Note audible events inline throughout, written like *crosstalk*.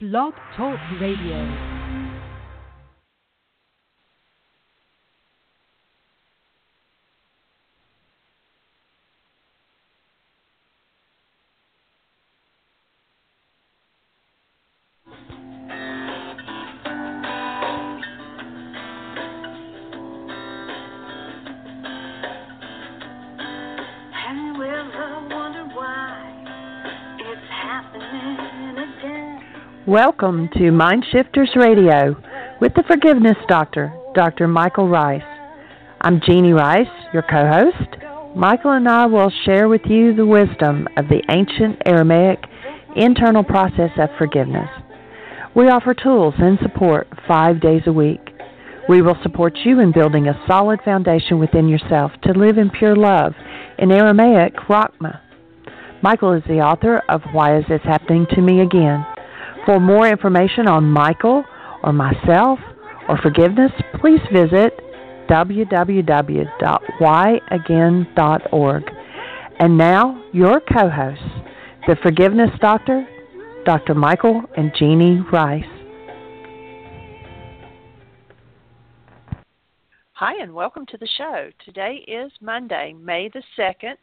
Blog Talk Radio. Welcome to Mindshifters Radio with the Forgiveness Doctor, Dr. Michael Ryce. I'm Jeanie Ryce, your co host. Michael and I will share with you the wisdom of the ancient Aramaic internal process of forgiveness. We offer tools and support five days a week. We will support you in building a solid foundation within yourself to live in pure love, in Aramaic, Rachma. Michael is the author of Why Is This Happening to Me Again? For more information on Michael or myself or forgiveness, please visit www.whyagain.org. And now, your co hosts, the Forgiveness Doctor, Dr. Michael and Jeanie Ryce. Hi, and welcome to the show. Today is Monday, May the 2nd,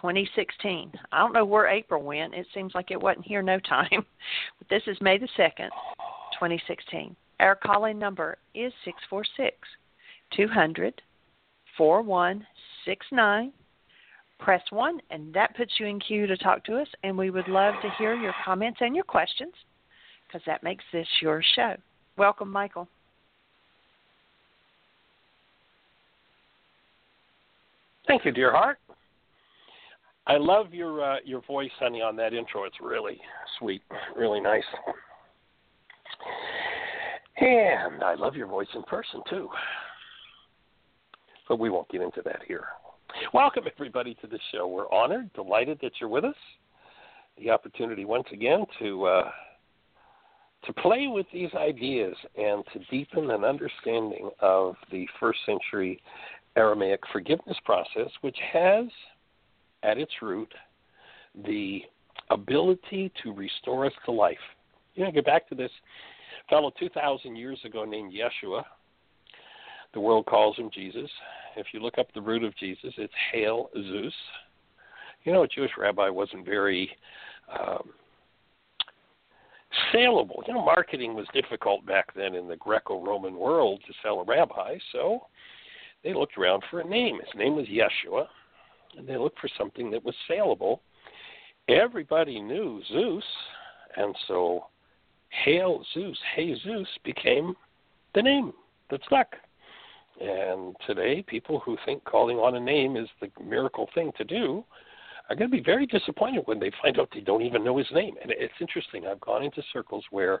2016. I don't know where April went. It seems like it wasn't here no time. *laughs* But this is May the 2nd, 2016. Our calling number is 646 200 4169. Press 1, and that puts you in queue to talk to us. And we would love to hear your comments and your questions because that makes this your show. Welcome, Michael. Thank you, dear heart. I love your uh, your voice, honey, on that intro. It's really sweet, really nice. And I love your voice in person too. But we won't get into that here. Welcome everybody to the show. We're honored, delighted that you're with us. The opportunity once again to uh, to play with these ideas and to deepen an understanding of the first century Aramaic forgiveness process, which has at its root the ability to restore us to life. You know, get back to this fellow 2,000 years ago named Yeshua. The world calls him Jesus. If you look up the root of Jesus, it's Hail Zeus. You know, a Jewish rabbi wasn't very um, saleable. You know, marketing was difficult back then in the Greco Roman world to sell a rabbi, so they looked around for a name. His name was Yeshua and they looked for something that was saleable. Everybody knew Zeus, and so Hail Zeus, Hey Zeus became the name that stuck. And today, people who think calling on a name is the miracle thing to do are going to be very disappointed when they find out they don't even know his name. And it's interesting. I've gone into circles where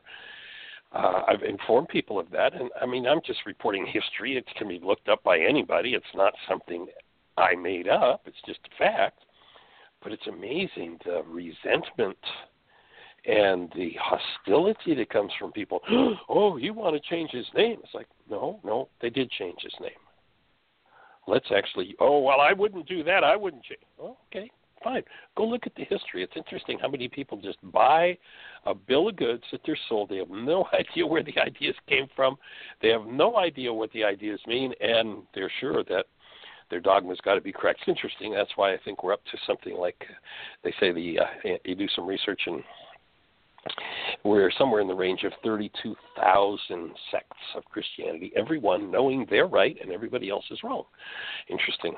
uh, I've informed people of that, and I mean, I'm just reporting history. It can be looked up by anybody. It's not something I made up. It's just a fact. But it's amazing the resentment and the hostility that comes from people. *gasps* oh, you want to change his name? It's like, no, no, they did change his name. Let's actually. Oh, well, I wouldn't do that. I wouldn't change. Oh, okay, fine. Go look at the history. It's interesting how many people just buy a bill of goods that they're sold. They have no *laughs* idea where the ideas came from. They have no idea what the ideas mean, and they're sure that their dogma's got to be correct. It's *laughs* interesting. That's why I think we're up to something like they say the uh, you do some research and we're somewhere in the range of 32,000 sects of Christianity, everyone knowing they're right and everybody else is wrong. Interesting.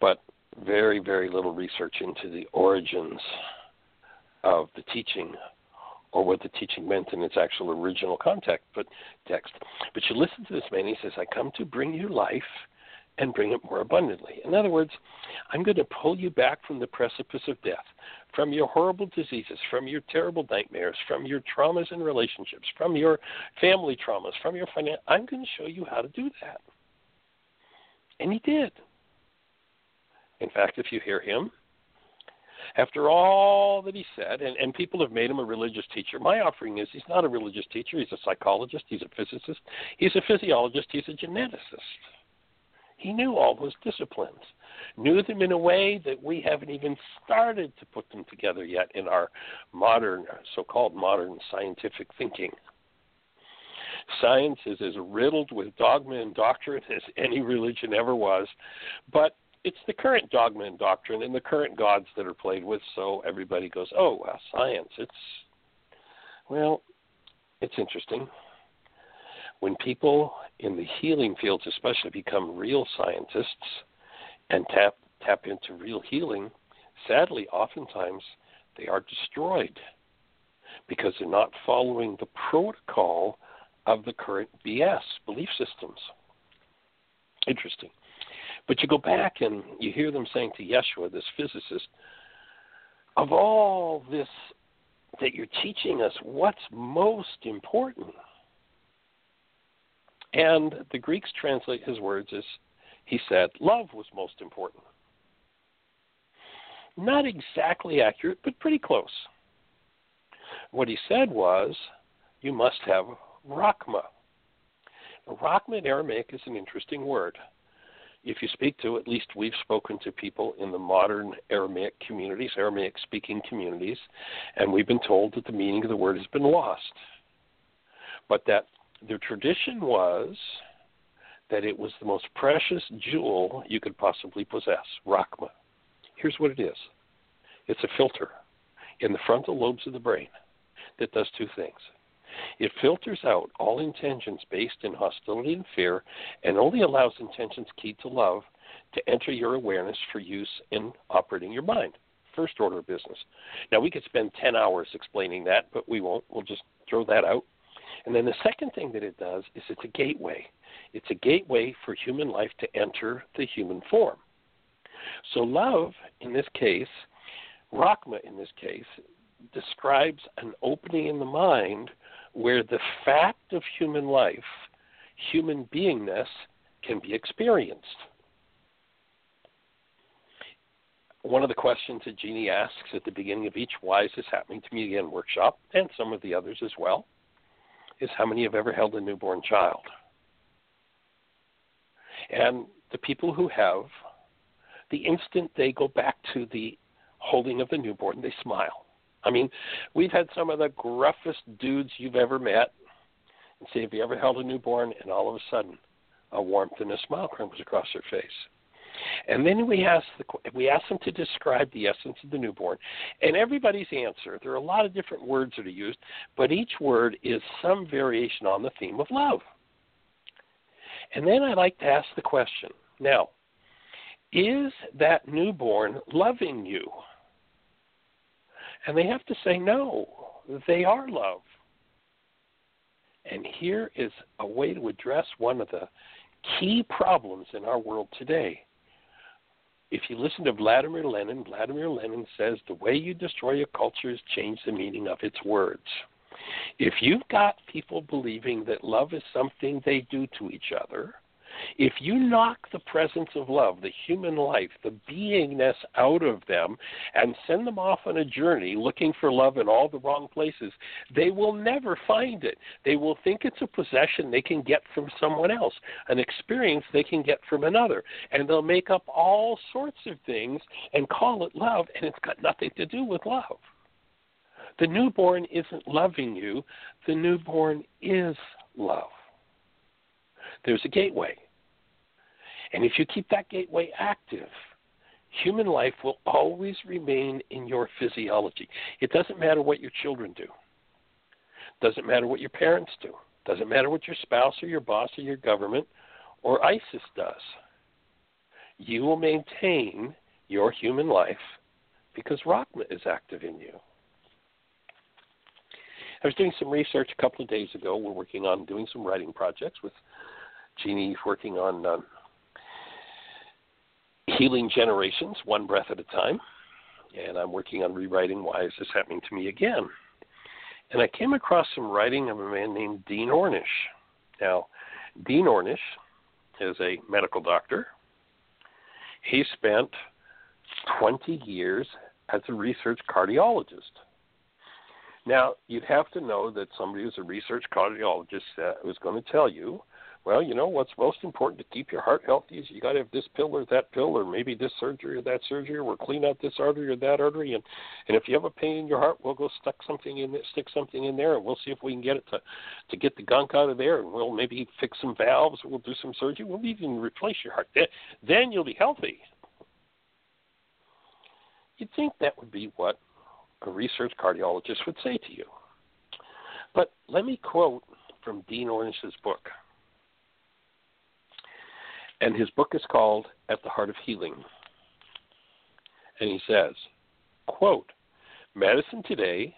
But very, very little research into the origins of the teaching or what the teaching meant in its actual original context but text. But you listen to this man, he says, I come to bring you life and bring it more abundantly. In other words, I'm going to pull you back from the precipice of death, from your horrible diseases, from your terrible nightmares, from your traumas in relationships, from your family traumas, from your financial. I'm going to show you how to do that. And he did. In fact, if you hear him, after all that he said, and, and people have made him a religious teacher, my offering is he's not a religious teacher. He's a psychologist. He's a physicist. He's a physiologist. He's a geneticist. He knew all those disciplines, knew them in a way that we haven't even started to put them together yet in our modern, so called modern scientific thinking. Science is as riddled with dogma and doctrine as any religion ever was, but it's the current dogma and doctrine and the current gods that are played with, so everybody goes, oh, well, science, it's, well, it's interesting. When people in the healing fields, especially, become real scientists and tap tap into real healing, sadly, oftentimes they are destroyed because they're not following the protocol of the current BS belief systems. Interesting. But you go back and you hear them saying to Yeshua, this physicist, of all this that you're teaching us, what's most important? And the Greeks translate his words as he said, love was most important. Not exactly accurate, but pretty close. What he said was, you must have Rachma. Rachma in Aramaic is an interesting word if you speak to, at least we've spoken to people in the modern Aramaic communities, Aramaic speaking communities, and we've been told that the meaning of the word has been lost. But that the tradition was that it was the most precious jewel you could possibly possess, Rachma. Here's what it is it's a filter in the frontal lobes of the brain that does two things. It filters out all intentions based in hostility and fear and only allows intentions keyed to love to enter your awareness for use in operating your mind. First order of business. Now, we could spend 10 hours explaining that, but we won't. We'll just throw that out. And then the second thing that it does is it's a gateway. It's a gateway for human life to enter the human form. So, love, in this case, Rachma, in this case, describes an opening in the mind where the fact of human life, human beingness, can be experienced. One of the questions that Jeanie asks at the beginning of each Why is this happening to me again workshop, and some of the others as well, is how many have ever held a newborn child? And the people who have, the instant they go back to the holding of the newborn, they smile. I mean, we've had some of the gruffest dudes you've ever met and say, Have you ever held a newborn? And all of a sudden, a warmth and a smile comes across their face. And then we ask the, we ask them to describe the essence of the newborn, and everybody's answer. There are a lot of different words that are used, but each word is some variation on the theme of love. And then I like to ask the question: Now, is that newborn loving you? And they have to say, no, they are love. And here is a way to address one of the key problems in our world today. If you listen to Vladimir Lenin, Vladimir Lenin says the way you destroy a culture is change the meaning of its words. If you've got people believing that love is something they do to each other, if you knock the presence of love, the human life, the beingness out of them, and send them off on a journey looking for love in all the wrong places, they will never find it. They will think it's a possession they can get from someone else, an experience they can get from another. And they'll make up all sorts of things and call it love, and it's got nothing to do with love. The newborn isn't loving you, the newborn is love. There's a gateway. And if you keep that gateway active, human life will always remain in your physiology. It doesn't matter what your children do. Doesn't matter what your parents do. Doesn't matter what your spouse or your boss or your government or ISIS does. You will maintain your human life because Rachma is active in you. I was doing some research a couple of days ago. We're working on doing some writing projects with Jeanie working on um, Healing Generations, One Breath at a Time. And I'm working on rewriting Why Is This Happening to Me Again? And I came across some writing of a man named Dean Ornish. Now, Dean Ornish is a medical doctor. He spent 20 years as a research cardiologist. Now, you'd have to know that somebody who's a research cardiologist uh, was going to tell you well, you know what's most important to keep your heart healthy is you got to have this pill or that pill, or maybe this surgery or that surgery, or clean out this artery or that artery, and and if you have a pain in your heart, we'll go stuck something in, stick something in there, and we'll see if we can get it to to get the gunk out of there, and we'll maybe fix some valves, we'll do some surgery, we'll even replace your heart. Then, then you'll be healthy. You'd think that would be what a research cardiologist would say to you. But let me quote from Dean Ornish's book. And his book is called At the Heart of Healing. And he says, quote, medicine today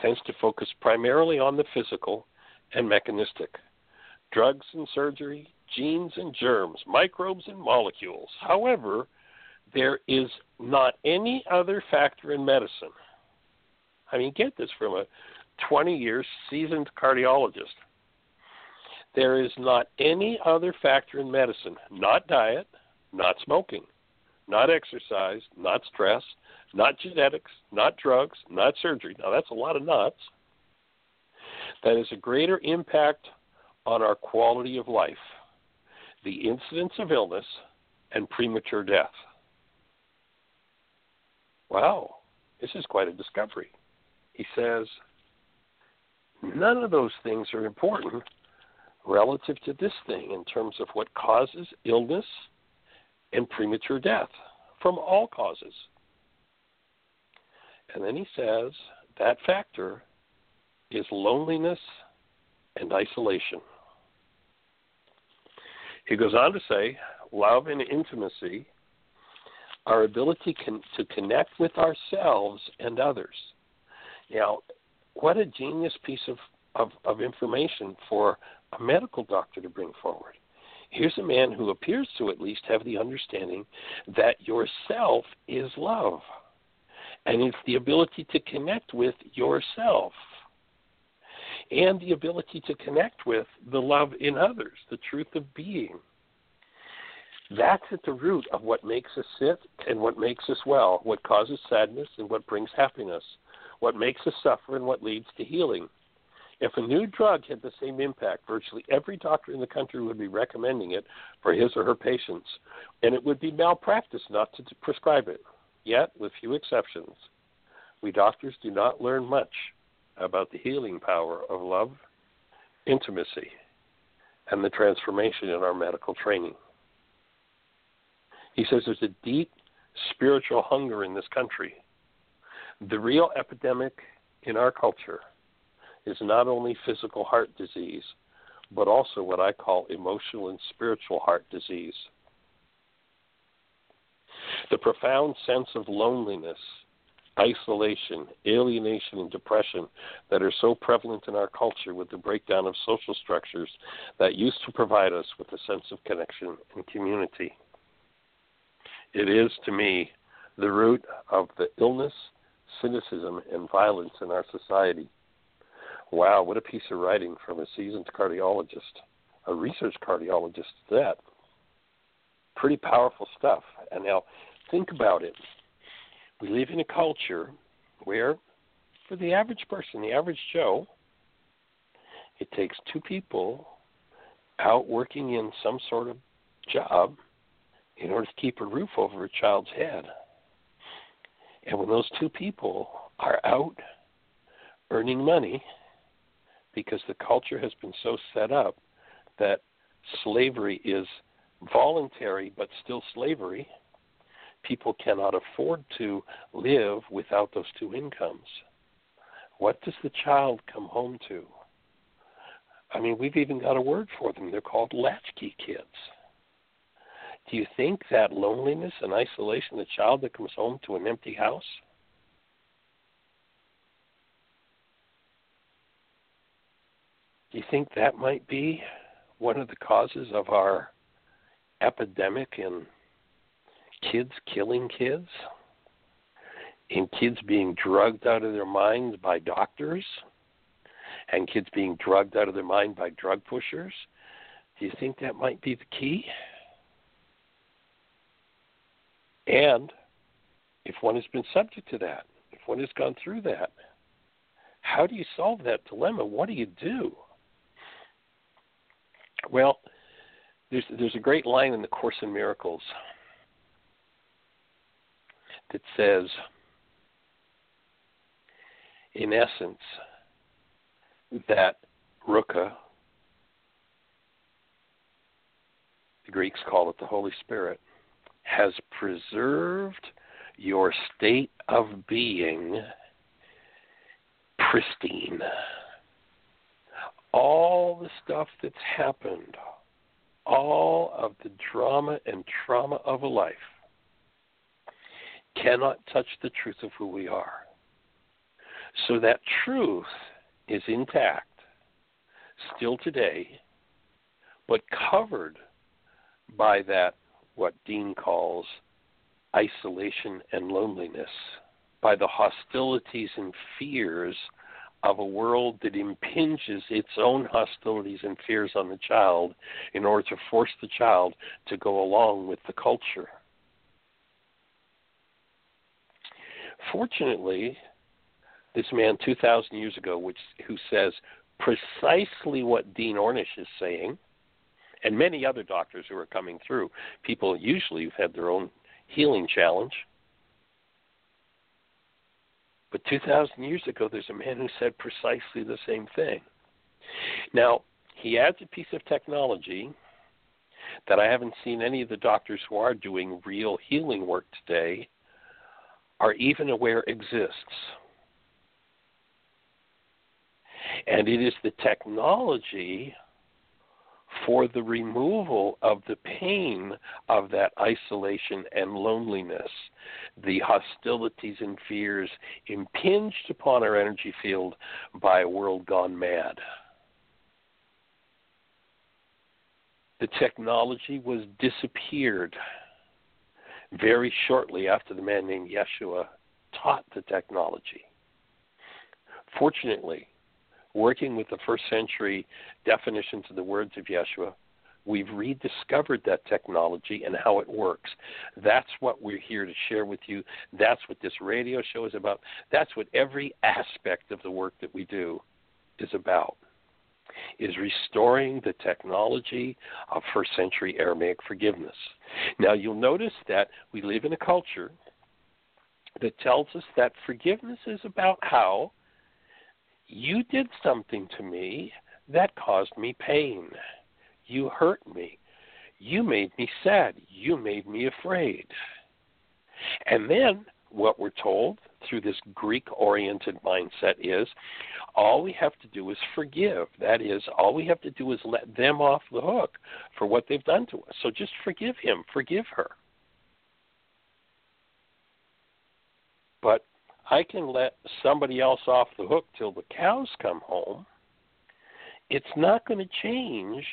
tends to focus primarily on the physical and mechanistic. Drugs and surgery, genes and germs, microbes and molecules. However, there is not any other factor in medicine. I mean, get this from a 20 year seasoned cardiologist there is not any other factor in medicine, not diet, not smoking, not exercise, not stress, not genetics, not drugs, not surgery. Now, that's a lot of nuts. That has a greater impact on our quality of life, the incidence of illness, and premature death. Wow, this is quite a discovery. He says, none of those things are important relative to this thing in terms of what causes illness and premature death from all causes. And then he says that factor is loneliness and isolation. He goes on to say love and intimacy, our ability to connect with ourselves and others. Now, what a genius piece of, of, of information for a medical doctor to bring forward. Here's a man who appears to at least have the understanding that yourself is love. And it's the ability to connect with yourself and the ability to connect with the love in others, the truth of being. That's at the root of what makes us sick and what makes us well, what causes sadness and what brings happiness, what makes us suffer and what leads to healing. If a new drug had the same impact, virtually every doctor in the country would be recommending it for his or her patients, and it would be malpractice not to prescribe it. Yet, with few exceptions, we doctors do not learn much about the healing power of love, intimacy, and the transformation in our medical training. He says there's a deep spiritual hunger in this country. The real epidemic in our culture is not only physical heart disease, but also what I call emotional and spiritual heart disease. The profound sense of loneliness, isolation, alienation, and depression that are so prevalent in our culture with the breakdown of social structures that used to provide us with a sense of connection and community. It is, to me, the root of the illness, cynicism, and violence in our society. Wow, what a piece of writing from a seasoned cardiologist, a research cardiologist that. Pretty powerful stuff. And now, think about it. We live in a culture where, for the average person, the average Joe, it takes two people out working in some sort of job in order to keep a roof over a child's head. And when those two people are out earning money, because the culture has been so set up that slavery is voluntary but still slavery. People cannot afford to live without those two incomes. What does the child come home to? I mean, we've even got a word for them. They're called latchkey kids. Do you think that loneliness and isolation, the child that comes home to an empty house, Do you think that might be one of the causes of our epidemic in kids killing kids, in kids being drugged out of their minds by doctors, and kids being drugged out of their mind by drug pushers, do you think that might be the key? And if one has been subject to that, if one has gone through that, how do you solve that dilemma? What do you do? Well, there's there's a great line in the Course in Miracles that says, in essence, that Ruka, the Greeks call it the Holy Spirit, has preserved your state of being pristine. All the stuff that's happened, all of the drama and trauma of a life cannot touch the truth of who we are. So that truth is intact still today, but covered by that, what Dean calls isolation and loneliness, by the hostilities and fears of a world that impinges its own hostilities and fears on the child in order to force the child to go along with the culture. Fortunately, this man 2,000 years ago, which, who says precisely what Dean Ornish is saying, and many other doctors who are coming through, people usually who've had their own healing challenge. But 2,000 years ago, there's a man who said precisely the same thing. Now, he adds a piece of technology that I haven't seen any of the doctors who are doing real healing work today are even aware exists. And it is the technology for the removal of the pain of that isolation and loneliness, the hostilities and fears impinged upon our energy field by a world gone mad. The technology was disappeared very shortly after the man named Yeshua taught the technology. Fortunately, working with the first century definitions of the words of Yeshua, we've rediscovered that technology and how it works. That's what we're here to share with you. That's what this radio show is about. That's what every aspect of the work that we do is about. Is restoring the technology of first century Aramaic forgiveness. Now, you'll notice that we live in a culture that tells us that forgiveness is about how you did something to me that caused me pain. You hurt me. You made me sad. You made me afraid. And then what we're told through this Greek oriented mindset is all we have to do is forgive. That is, all we have to do is let them off the hook for what they've done to us. So just forgive him, forgive her. But I can let somebody else off the hook till the cows come home, it's not going to change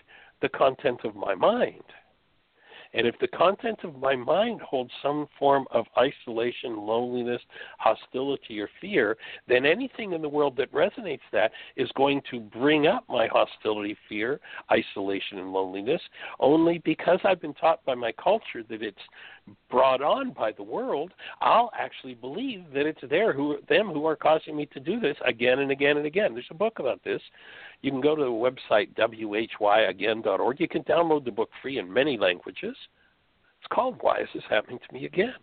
the content of my mind. And if the content of my mind holds some form of isolation, loneliness, hostility, or fear, then anything in the world that resonates that is going to bring up my hostility, fear, isolation, and loneliness only because I've been taught by my culture that it's brought on by the world, I'll actually believe that it's there who them who are causing me to do this again and again and again. There's a book about this. You can go to the website whyagain.org. You can download the book free in many languages. It's called Why Is This Happening to Me Again?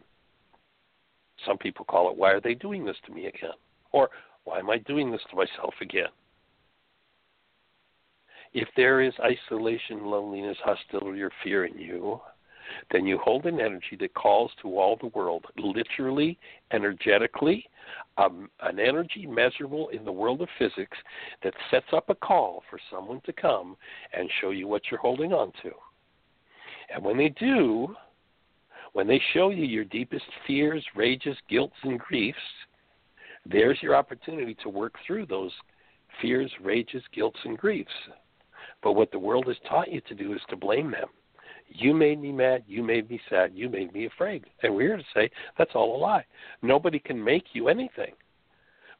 Some people call it Why Are They Doing This to Me Again? Or Why Am I Doing This to Myself Again? If there is isolation, loneliness, hostility, or fear in you, then you hold an energy that calls to all the world, literally, energetically, um, an energy measurable in the world of physics that sets up a call for someone to come and show you what you're holding on to. And when they do, when they show you your deepest fears, rages, guilts, and griefs, there's your opportunity to work through those fears, rages, guilts, and griefs. But what the world has taught you to do is to blame them You made me mad. You made me sad. You made me afraid. And we're here to say that's all a lie. Nobody can make you anything.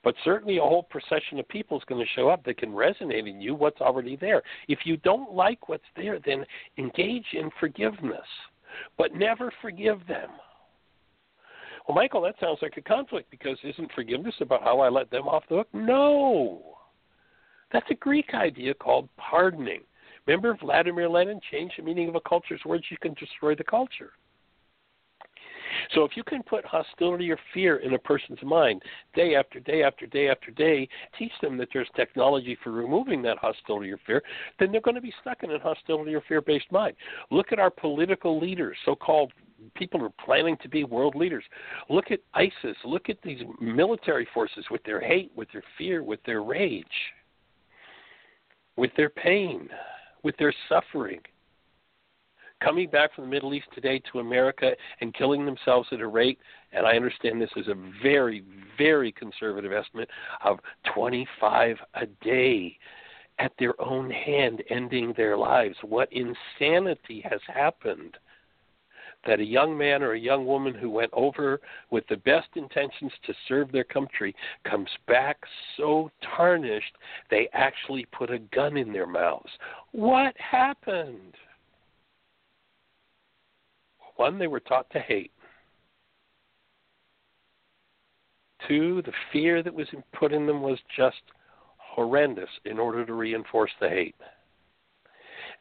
But certainly a whole procession of people is going to show up that can resonate in you what's already there. If you don't like what's there, then engage in forgiveness, but never forgive them. Well, Michael, that sounds like a conflict because isn't forgiveness about how I let them off the hook? No. That's a Greek idea called pardoning. Remember, Vladimir Lenin changed the meaning of a culture's words, you can destroy the culture. So if you can put hostility or fear in a person's mind day after day after day after day, teach them that there's technology for removing that hostility or fear, then they're going to be stuck in a hostility or fear based mind. Look at our political leaders, so called people who are planning to be world leaders. Look at ISIS. Look at these military forces with their hate, with their fear, with their rage, with their pain, with their suffering coming back from the Middle East today to America and killing themselves at a rate, and I understand this is a very, very conservative estimate, of 25 a day at their own hand, ending their lives. What insanity has happened? That a young man or a young woman who went over with the best intentions to serve their country comes back so tarnished they actually put a gun in their mouths. What happened? One, they were taught to hate. Two, the fear that was put in them was just horrendous in order to reinforce the hate.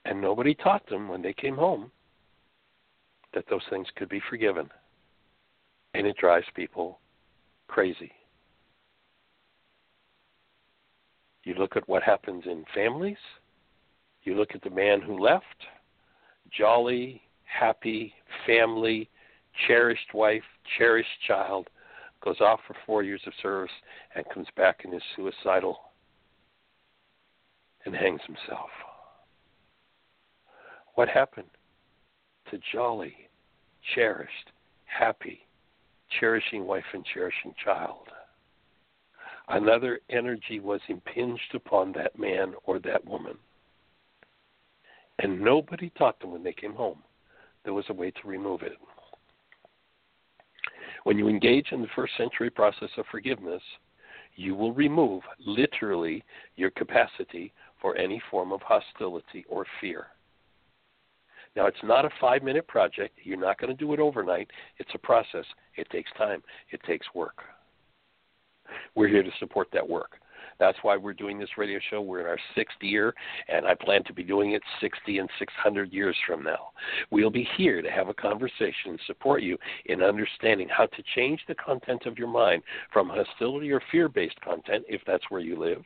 And nobody taught them when they came home that those things could be forgiven. And it drives people crazy. You look at what happens in families, you look at the man who left, jolly, happy family, cherished wife, cherished child, goes off for four years of service and comes back and is suicidal and hangs himself. What happened to jolly, cherished, happy, cherishing wife and cherishing child? Another energy was impinged upon that man or that woman. And nobody taught them when they came home there was a way to remove it. When you engage in the first century process of forgiveness, you will remove literally your capacity for any form of hostility or fear. Now, it's not a five minute project. You're not going to do it overnight. It's a process. It takes time, it takes work. We're here to support that work. That's why we're doing this radio show. We're in our sixth year, and I plan to be doing it 60 and 600 years from now. We'll be here to have a conversation and support you in understanding how to change the content of your mind from hostility or fear based content, if that's where you live,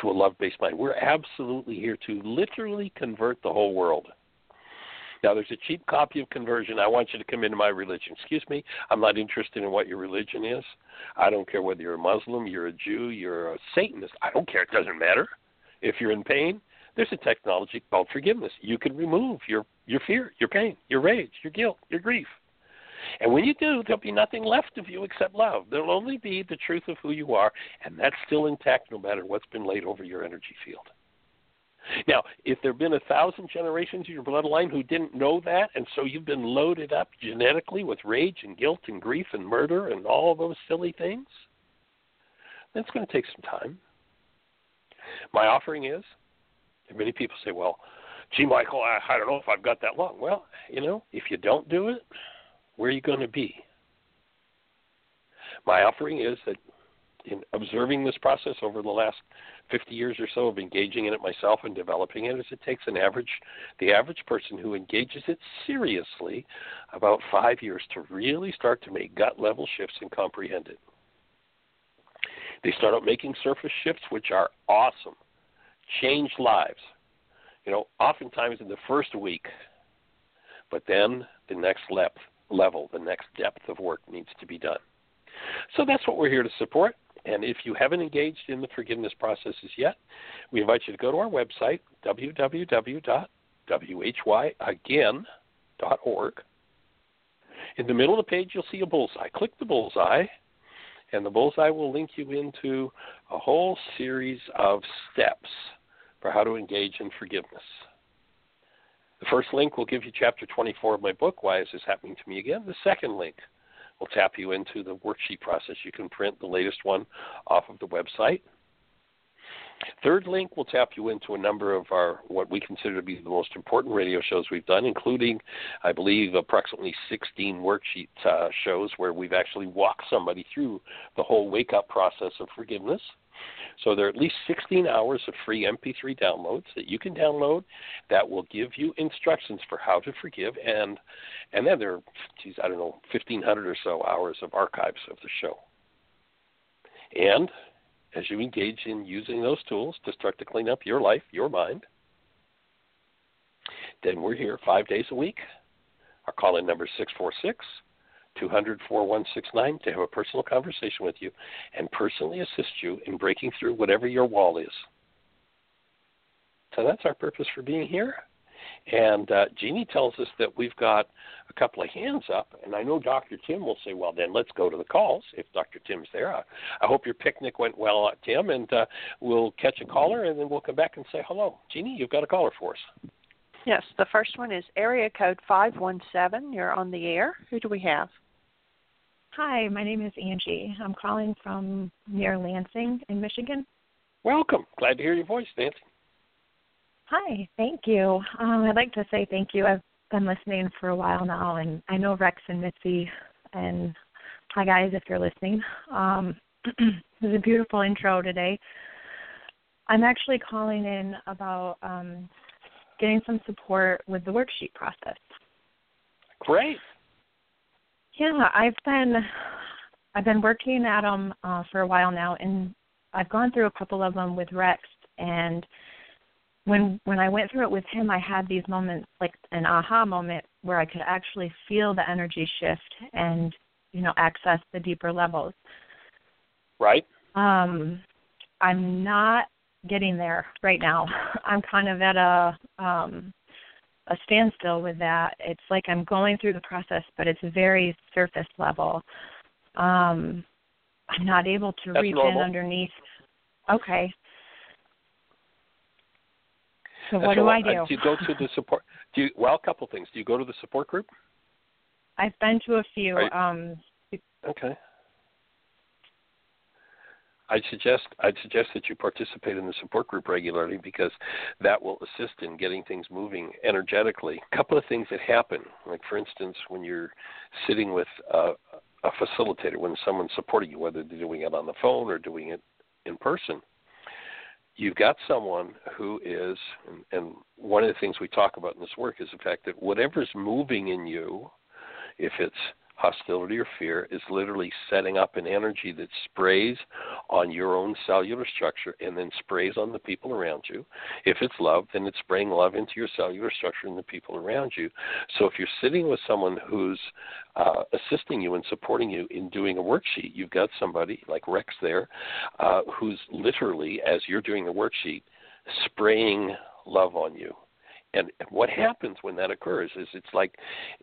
to a love based mind. We're absolutely here to literally convert the whole world. Now, there's a cheap copy of conversion. I want you to come into my religion. Excuse me, I'm not interested in what your religion is. I don't care whether you're a Muslim, you're a Jew, you're a Satanist. I don't care. It doesn't matter. If you're in pain, there's a technology called forgiveness. You can remove your, your fear, your pain, your rage, your guilt, your grief. And when you do, there'll be nothing left of you except love. There'll only be the truth of who you are, and that's still intact no matter what's been laid over your energy field. Now, if there have been a thousand generations in your bloodline who didn't know that, and so you've been loaded up genetically with rage and guilt and grief and murder and all those silly things, then it's going to take some time. My offering is, and many people say, well, gee, Michael, I, I don't know if I've got that long. Well, you know, if you don't do it, where are you going to be? My offering is that in observing this process over the last 50 years or so of engaging in it myself and developing it is it takes an average the average person who engages it seriously about 5 years to really start to make gut level shifts and comprehend it. They start out making surface shifts which are awesome. Change lives. You know, oftentimes in the first week, but then the next level, the next depth of work needs to be done. So that's what we're here to support. And if you haven't engaged in the forgiveness processes yet, we invite you to go to our website, www.whyagain.org. In the middle of the page, you'll see a bullseye. Click the bullseye, and the bullseye will link you into a whole series of steps for how to engage in forgiveness. The first link will give you chapter 24 of my book, Why Is This Happening to Me Again? The second link will tap you into the worksheet process. You can print the latest one off of the website. Third link will tap you into a number of our what we consider to be the most important radio shows we've done, including, I believe, approximately 16 worksheet uh, shows where we've actually walked somebody through the whole wake up process of forgiveness. So there are at least 16 hours of free MP3 downloads that you can download that will give you instructions for how to forgive, and and then there are, geez, I don't know, 1,500 or so hours of archives of the show. And as you engage in using those tools to start to clean up your life, your mind, then we're here five days a week. Our call in number is 646 200 4169 to have a personal conversation with you and personally assist you in breaking through whatever your wall is. So that's our purpose for being here. And uh, Jeanie tells us that we've got a couple of hands up, and I know Dr. Tim will say, "Well, then let's go to the calls." If Dr. Tim's there, I, I hope your picnic went well, uh, Tim, and uh, we'll catch a caller, and then we'll come back and say hello. Jeanie, you've got a caller for us. Yes, the first one is area code five one seven. You're on the air. Who do we have? Hi, my name is Angie. I'm calling from near Lansing in Michigan. Welcome. Glad to hear your voice, Nancy. Hi, thank you. Um, I'd like to say thank you. I've been listening for a while now, and I know Rex and Mitzi, and hi guys if you're listening. Um, *clears throat* it was a beautiful intro today. I'm actually calling in about um, getting some support with the worksheet process. Great. Yeah, I've been I've been working at them uh, for a while now, and I've gone through a couple of them with Rex, and when when I went through it with him, I had these moments like an aha moment where I could actually feel the energy shift and you know access the deeper levels. Right. Um, I'm not getting there right now. *laughs* I'm kind of at a um, a standstill with that. It's like I'm going through the process, but it's very surface level. Um, I'm not able to That's reach normal. in underneath. Okay. So That's what do all- I uh, do? do you go to the support? Do you, well, a couple things. Do you go to the support group? I've been to a few. You- Um, Okay. I'd suggest I'd suggest that you participate in the support group regularly because that will assist in getting things moving energetically. A couple of things that happen, like for instance, when you're sitting with a, a facilitator, when someone's supporting you, whether they're doing it on the phone or doing it in person, you've got someone who is, and, and one of the things we talk about in this work is the fact that whatever's moving in you, if it's hostility or fear, is literally setting up an energy that sprays on your own cellular structure and then sprays on the people around you. If it's love, then it's spraying love into your cellular structure and the people around you. So if you're sitting with someone who's uh, assisting you and supporting you in doing a worksheet, you've got somebody like Rex there uh, who's literally, as you're doing the worksheet, spraying love on you. And what happens when that occurs is it's like,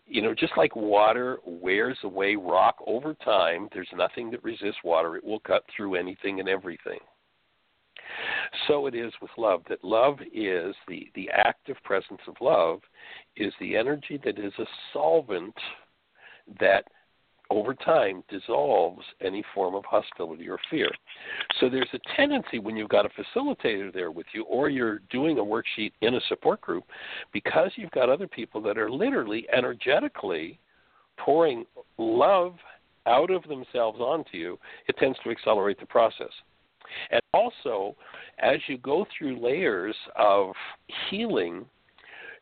you know, just like water wears away rock over time, there's nothing that resists water. It will cut through anything and everything. So it is with love that love is the, the active presence of love is the energy that is a solvent that over time dissolves any form of hostility or fear. So there's a tendency when you've got a facilitator there with you or you're doing a worksheet in a support group because you've got other people that are literally energetically pouring love out of themselves onto you, it tends to accelerate the process. And also, as you go through layers of healing,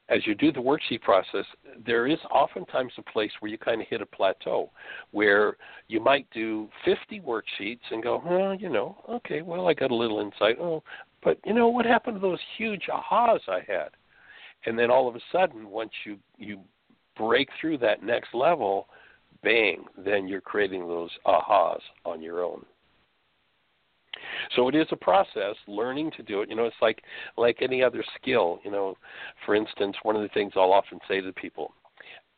as you do the worksheet process, there is oftentimes a place where you kind of hit a plateau where you might do 50 worksheets and go, well, you know, okay, well, I got a little insight. Oh, but you know, what happened to those huge ahas I had? And then all of a sudden, once you, you break through that next level, bang, then you're creating those ahas on your own. So it is a process, learning to do it. You know, it's like like any other skill. You know, for instance, one of the things I'll often say to people,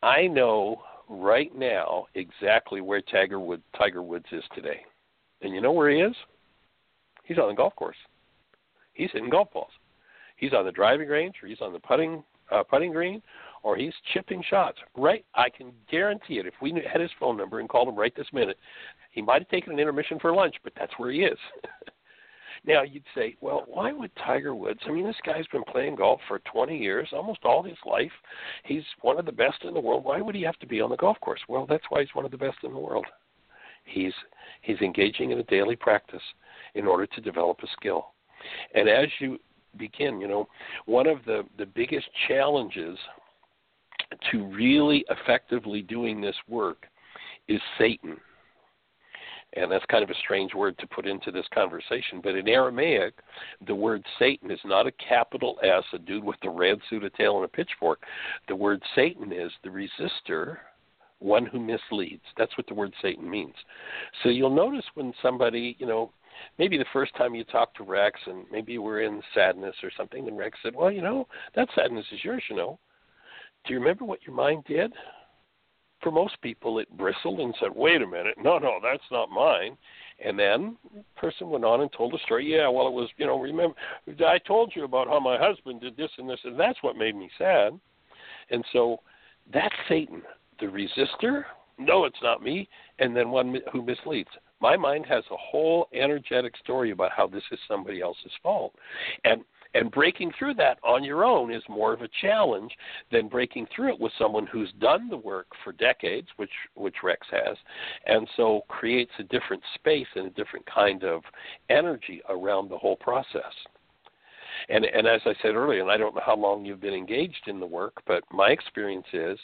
I know right now exactly where Tiger Wood Tiger Woods is today, and you know where he is? He's on the golf course. He's hitting golf balls. He's on the driving range, or he's on the putting uh, putting green or he's chipping shots. Right? I can guarantee it. If we had his phone number and called him right this minute, he might have taken an intermission for lunch, but that's where he is. *laughs* now you'd say, well, why would Tiger Woods? I mean, this guy's been playing golf for 20 years, almost all his life. He's one of the best in the world. Why would he have to be on the golf course? Well, that's why he's one of the best in the world. He's he's engaging in a daily practice in order to develop a skill. And as you begin, you know, one of the the biggest challenges to really effectively doing this work is Satan. And that's kind of a strange word to put into this conversation. But in Aramaic, the word Satan is not a capital S, a dude with a red suit, a tail, and a pitchfork. The word Satan is the resistor, one who misleads. That's what the word Satan means. So you'll notice when somebody, you know, maybe the first time you talked to Rex and maybe were in sadness or something, and Rex said, Well, you know, that sadness is yours, you know. Do you remember what your mind did? For most people, it bristled and said, "Wait a minute, no, no, that's not mine." And then the person went on and told a story. Yeah, well, it was, you know, remember, I told you about how my husband did this and this, and that's what made me sad. And so that's Satan, the resistor. No, it's not me. And then one who misleads. My mind has a whole energetic story about how this is somebody else's fault. And and breaking through that on your own is more of a challenge than breaking through it with someone who's done the work for decades, which which Rex has, and so creates a different space and a different kind of energy around the whole process. And and as I said earlier, and I don't know how long you've been engaged in the work, but my experience is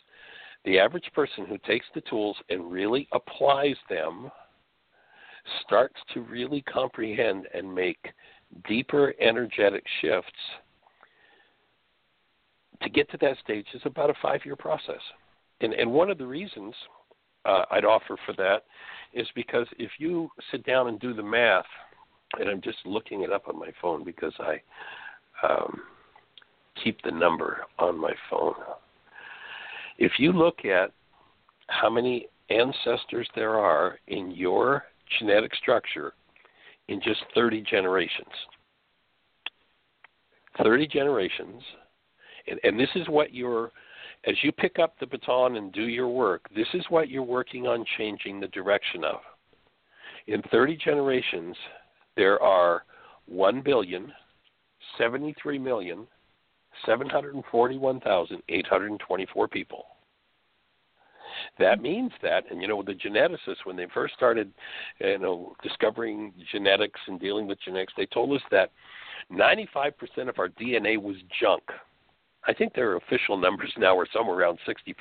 the average person who takes the tools and really applies them starts to really comprehend and make deeper energetic shifts to get to that stage is about a five year process. And, and one of the reasons uh, I'd offer for that is because if you sit down and do the math, and I'm just looking it up on my phone because I um, keep the number on my phone. If you look at how many ancestors there are in your genetic structure in just 30 generations. 30 generations, and, and this is what you're, as you pick up the baton and do your work, this is what you're working on changing the direction of. In 30 generations, there are 1 billion, 73 million, 741,824 people. That means that, and you know, the geneticists, when they first started, you know, discovering genetics and dealing with genetics, they told us that 95% of our DNA was junk. I think their official numbers *laughs* now are somewhere around 60%.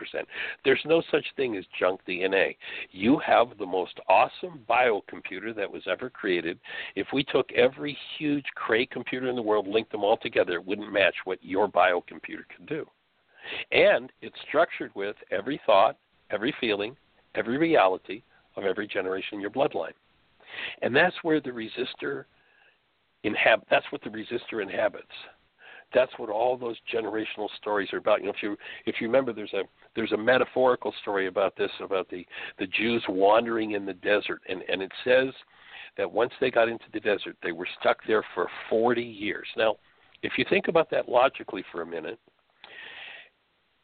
There's no such thing as junk DNA. You have the most awesome biocomputer that was ever created. If we took every huge Cray computer in the world, linked them all together, it wouldn't match what your biocomputer can do. And it's structured with every thought, every feeling, every reality of every generation in your bloodline. And that's where the resistor inhab that's what the resistor inhabits. That's what all those generational stories are about. You know, if you if you remember there's a there's a metaphorical story about this, about the, the Jews wandering in the desert and, and it says that once they got into the desert they were stuck there for forty years. Now, if you think about that logically for a minute,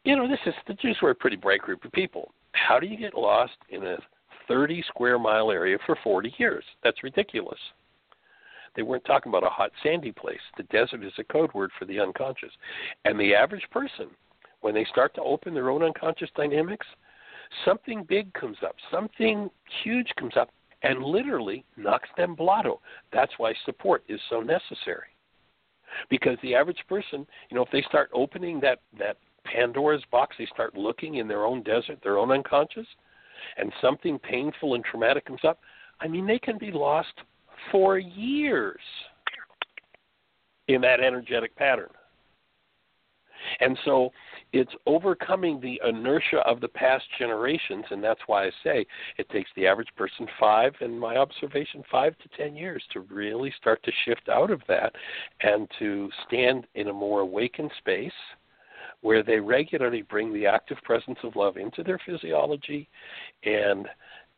you know, this is the Jews were a pretty bright group of people. How do you get lost in a 30 square mile area for 40 years? That's ridiculous. They weren't talking about a hot, sandy place. The desert is a code word for the unconscious. And the average person, when they start to open their own unconscious dynamics, something big comes up, something huge comes up, and literally knocks them blotto. That's why support is so necessary. Because the average person, you know, if they start opening that, that Pandora's box. They start looking in their own desert, their own unconscious, and something painful and traumatic comes up. I mean, they can be lost for years in that energetic pattern. And so it's overcoming the inertia of the past generations, and that's why I say it takes the average person five, in my observation, five to ten years to really start to shift out of that and to stand in a more awakened space where they regularly bring the active presence of love into their physiology and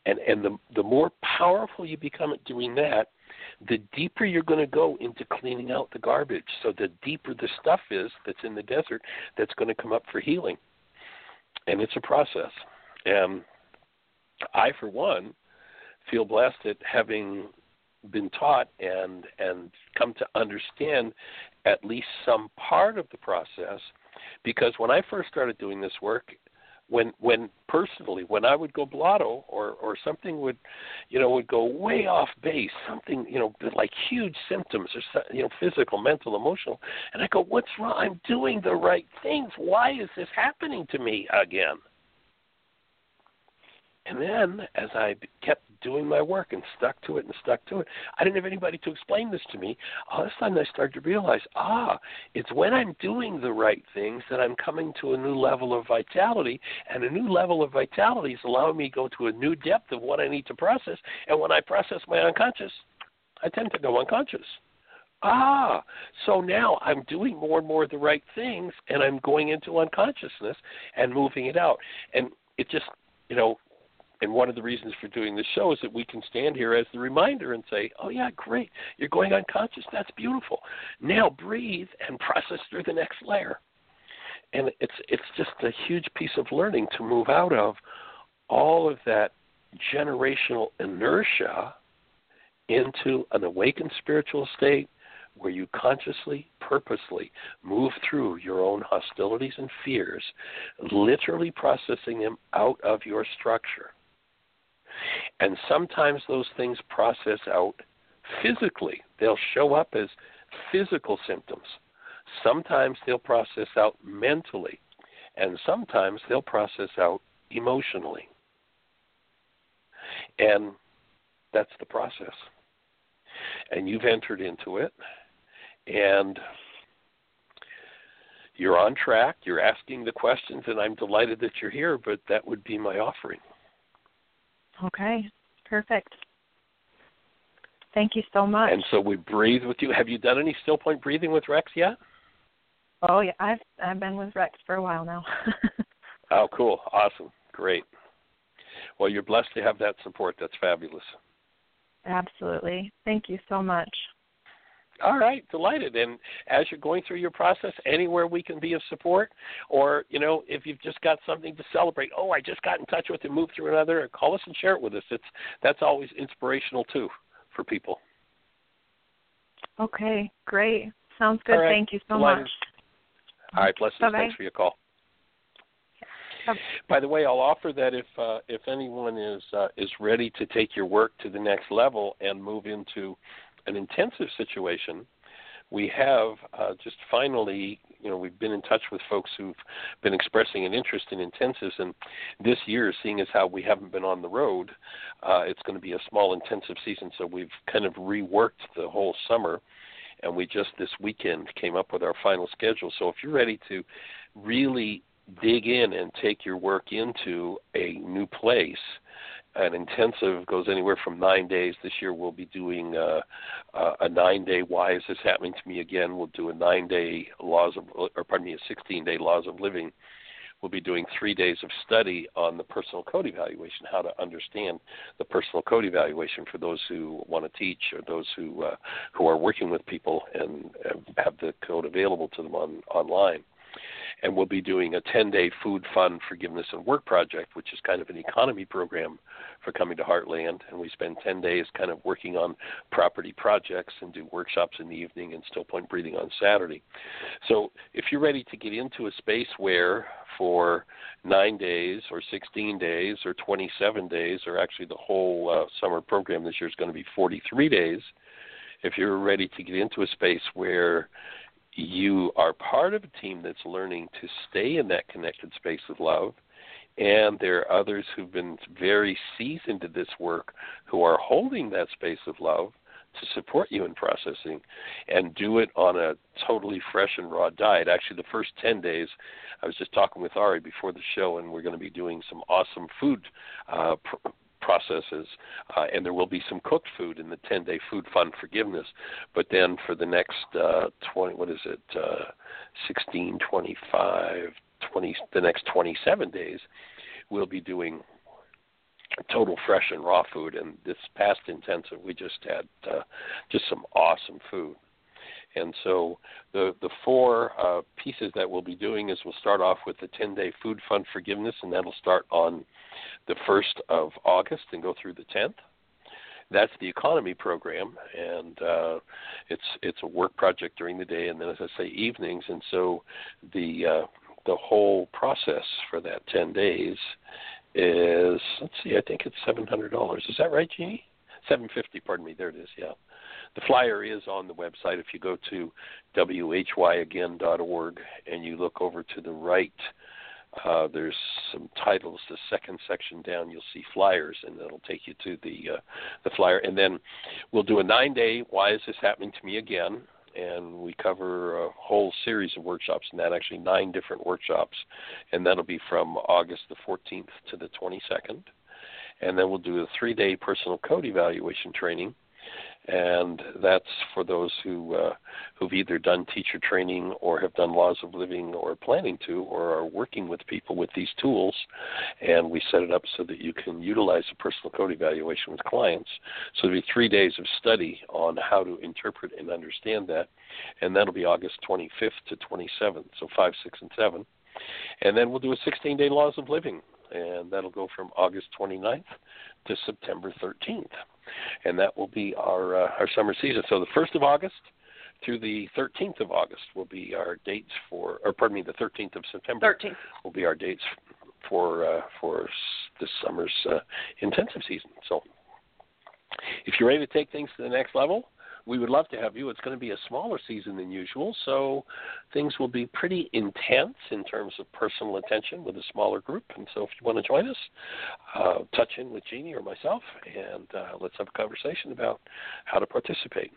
and and the the more powerful you become at doing that the deeper you're going to go into cleaning out the garbage. So the deeper the stuff is that's in the desert that's going to come up for healing. And it's a process. And I, for one, feel blessed at having been taught and and come to understand at least some part of the process because when I first started doing this work when when personally when I would go blotto or or something would you know would go way off base something you know like huge symptoms or you know physical mental emotional and I go what's wrong? I'm doing the right things why is this happening to me again? And then as I kept doing my work and stuck to it and stuck to it. I didn't have anybody to explain this to me. All of a sudden, I started to realize, ah, it's when I'm doing the right things that I'm coming to a new level of vitality, and a new level of vitality is allowing me to go to a new depth of what I need to process. And when I process my unconscious, I tend to go unconscious. Ah, so now I'm doing more and more of the right things, and I'm going into unconsciousness and moving it out. And it just, you know, and one of the reasons for doing this show is that we can stand here as the reminder and say, "Oh yeah, great, you're going unconscious. That's beautiful. Now breathe and process through the next layer." And it's it's just a huge piece of learning to move out of all of that generational inertia into an awakened spiritual state where you consciously, purposely move through your own hostilities and fears, literally processing them out of your structure. And sometimes those things process out physically. They'll show up as physical symptoms. Sometimes they'll process out mentally. And sometimes they'll process out emotionally. And that's the process. And you've entered into it. And you're on track. You're asking the questions, and I'm delighted that you're here, but that would be my offering. Okay, perfect. Thank you so much. And so we breathe with you. Have you done any still point breathing with Rex yet? Oh yeah, I've I've been with Rex for a while now. *laughs* oh, cool, awesome, great. Well, you're blessed to have that support. That's fabulous. Absolutely. Thank you so much. All right, delighted. And as you're going through your process, anywhere we can be of support, or you know, if you've just got something to celebrate, oh, I just got in touch with and moved through another, call us and share it with us. It's that's always inspirational too for people. Okay, great. Sounds good. Right. Thank you so delighted. much. All right, blessings. Bye-bye. Thanks for your call. By the way, I'll offer that if uh, if anyone is uh, is ready to take your work to the next level and move into an intensive situation, we have uh, just finally, you know, we've been in touch with folks who've been expressing an interest in intensives, and this year, seeing as how we haven't been on the road, uh, it's going to be a small intensive season. So we've kind of reworked the whole summer, and we just this weekend came up with our final schedule. So if you're ready to really dig in and take your work into a new place an intensive goes anywhere from nine days. This year we'll be doing uh, uh, a nine day. Why is this happening to me again? We'll do a nine day laws of, or pardon me, a 16 day laws of living. We'll be doing three days of study on the personal code evaluation, how to understand the personal code evaluation for those who want to teach or those who uh, who are working with people and have the code available to them on online and we'll be doing a 10 day food fund forgiveness and work project which is kind of an economy program for coming to HeartLand. And we spend 10 days kind of working on property projects and do workshops in the evening and still point breathing on saturday. So if you're ready to get into a space where for nine days or 16 days or 27 days or actually the whole uh, summer program this year is going to be 43 days if you're ready to get into a space where you are part of a team that's learning to stay in that connected space of love. And there are others who've been very seasoned in this work who are holding that space of love to support you in processing and do it on a totally fresh and raw diet. Actually, the first 10 days, I was just talking with Ari before the show, and we're going to be doing some awesome food uh, pr- processes, uh, and there will be some cooked food in the 10 day food fund forgiveness. But then for the next uh, 20, what is it, uh, 16, 25, 20, the next 27 days, we'll be doing total fresh and raw food. And this past intensive, we just had uh, just some awesome food. And so the the four uh, pieces that we'll be doing is we'll start off with the 10 day food fund forgiveness, and that'll start on the 1st of August and go through the 10th. That's the economy program, and uh, it's it's a work project during the day, and then as I say, evenings. And so the uh, the whole process for that 10 days is let's see, I think it's seven hundred dollars. Is that right, Jeanie? Seven fifty. Pardon me. There it is. Yeah. The flyer is on the website. If you go to whyagain.org and you look over to the right, uh, there's some titles. The second section down, you'll see flyers, and it'll take you to the uh, the flyer. And then we'll do a nine-day. Why is this happening to me again? and we cover a whole series of workshops and that actually nine different workshops and that'll be from august the 14th to the 22nd and then we'll do a three day personal code evaluation training and that's for those who uh, who've either done teacher training or have done laws of living or planning to or are working with people with these tools. And we set it up so that you can utilize a personal code evaluation with clients. So there'll be three days of study on how to interpret and understand that. And that'll be august 25th to 27th so 5 6 and 7 and then we'll do a 16 day laws of living and that'll go from august 29th to september 13th and that will be our uh, our summer season. So the first of August through the 13th of August will be our dates for, or pardon me, the 13th of September 13th. will be our dates for uh, for this summer's uh, intensive season. So if you're ready to take things to the next level, we would love to have you. It's going to be a smaller season than usual, so things will be pretty intense in terms of personal attention with a smaller group. And so, if you want to join us, uh, touch in with Jeanie or myself, and uh, let's have a conversation about how to participate.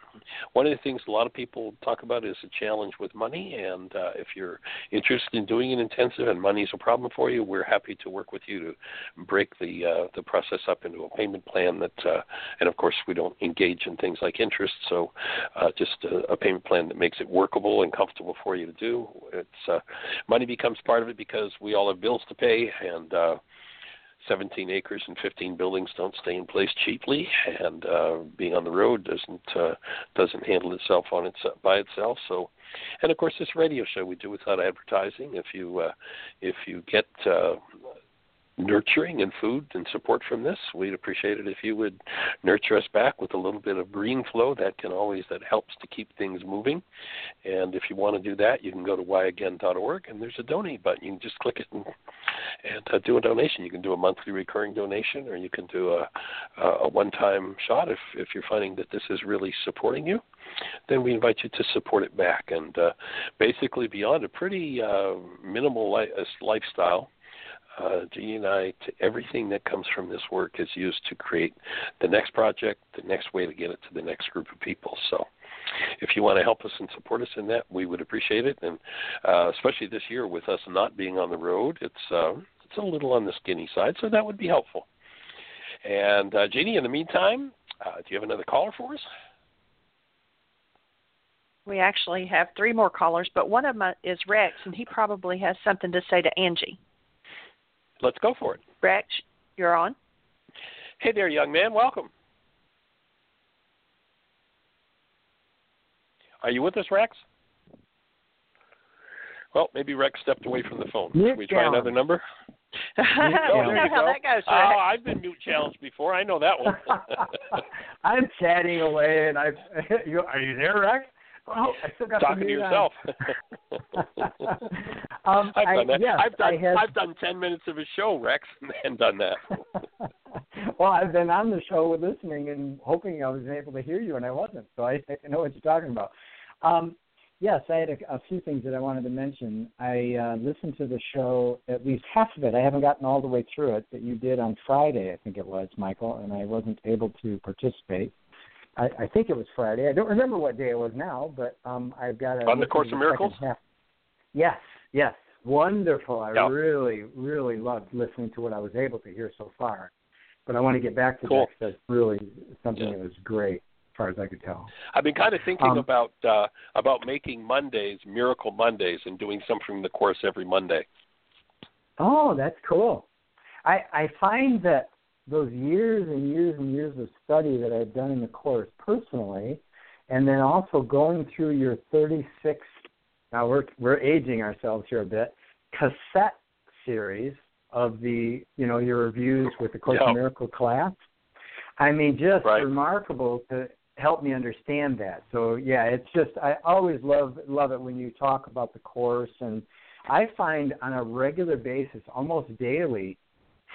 One of the things a lot of people talk about is a challenge with money, and uh, if you're interested in doing an intensive and money is a problem for you, we're happy to work with you to break the uh, the process up into a payment plan that, uh, and of course, we don't engage in things like interest, so uh, just a, a, payment plan that makes it workable and comfortable for you to do. It's uh, money becomes part of it because we all have bills to pay, and uh, 17 acres and 15 buildings don't stay in place cheaply, and uh, being on the road doesn't uh, doesn't handle itself on its by itself. So, and of course, this radio show we do without advertising. If you uh, if you get uh, nurturing and food and support from this, we'd appreciate it if you would nurture us back with a little bit of green flow. That can always that helps to keep things moving. And if you want to do that, you can go to whyagain.org and there's a donate button. You can just click it and and uh, do a donation. You can do a monthly recurring donation, or you can do a a one-time shot if if you're finding that this is really supporting you. Then we invite you to support it back, and uh, basically beyond a pretty uh, minimal li- uh, lifestyle uh, Jeanie and I, to everything that comes from this work is used to create the next project, the next way to get it to the next group of people. So, if you want to help us and support us in that, we would appreciate it. And uh, especially this year, with us not being on the road, it's uh, it's a little on the skinny side, so that would be helpful. And uh, Jeanie, in the meantime, uh, do you have another caller for us? We actually have three more callers, but one of them is Rex, and he probably has something to say to Angie. Let's go for it. Rex, you're on. Hey there, young man. Welcome. Are you with us, Rex? Well, maybe Rex stepped away from the phone. Should we try another number? oh, you know how that goes. Rex. Oh, I've been mute challenged before. I know that one. *laughs* I'm chatting away, and I. *laughs* Are you there, Rex? Oh, I still got talking to yourself. *laughs* *laughs* um, I've I, done that. Yes, I've done. I've done ten minutes of a show, Rex, *laughs* and done that. well, I've been on the show listening and hoping I was able to hear you, and I wasn't. So I, I know what you're talking about. Um, yes, I had a, a, few things that I wanted to mention. I uh, listened to the show, at least half of it. I haven't gotten all the way through it, that you did on Friday, I think it was, Michael, and I wasn't able to participate. I, I think it was Friday. I don't remember what day it was now, but um, I've got a on the Course of Miracles. Yes, yes, wonderful. I yep. really, really loved listening to what I was able to hear so far. But I want to get back to cool. that. That's really something yeah. that was great, as far as I could tell. I've been kind of thinking um, about uh, about making Mondays Miracle Mondays and doing something from the course every Monday. Oh, that's cool. I I find that those years and years and years of study that I've done in the course personally, and then also going through your 36. Now we're we're aging ourselves here a bit. Cassette series of the you know your reviews with the Course yeah. in Miracle class. I mean, just right. remarkable to help me understand that. So yeah, it's just I always love love it when you talk about the course, and I find on a regular basis, almost daily,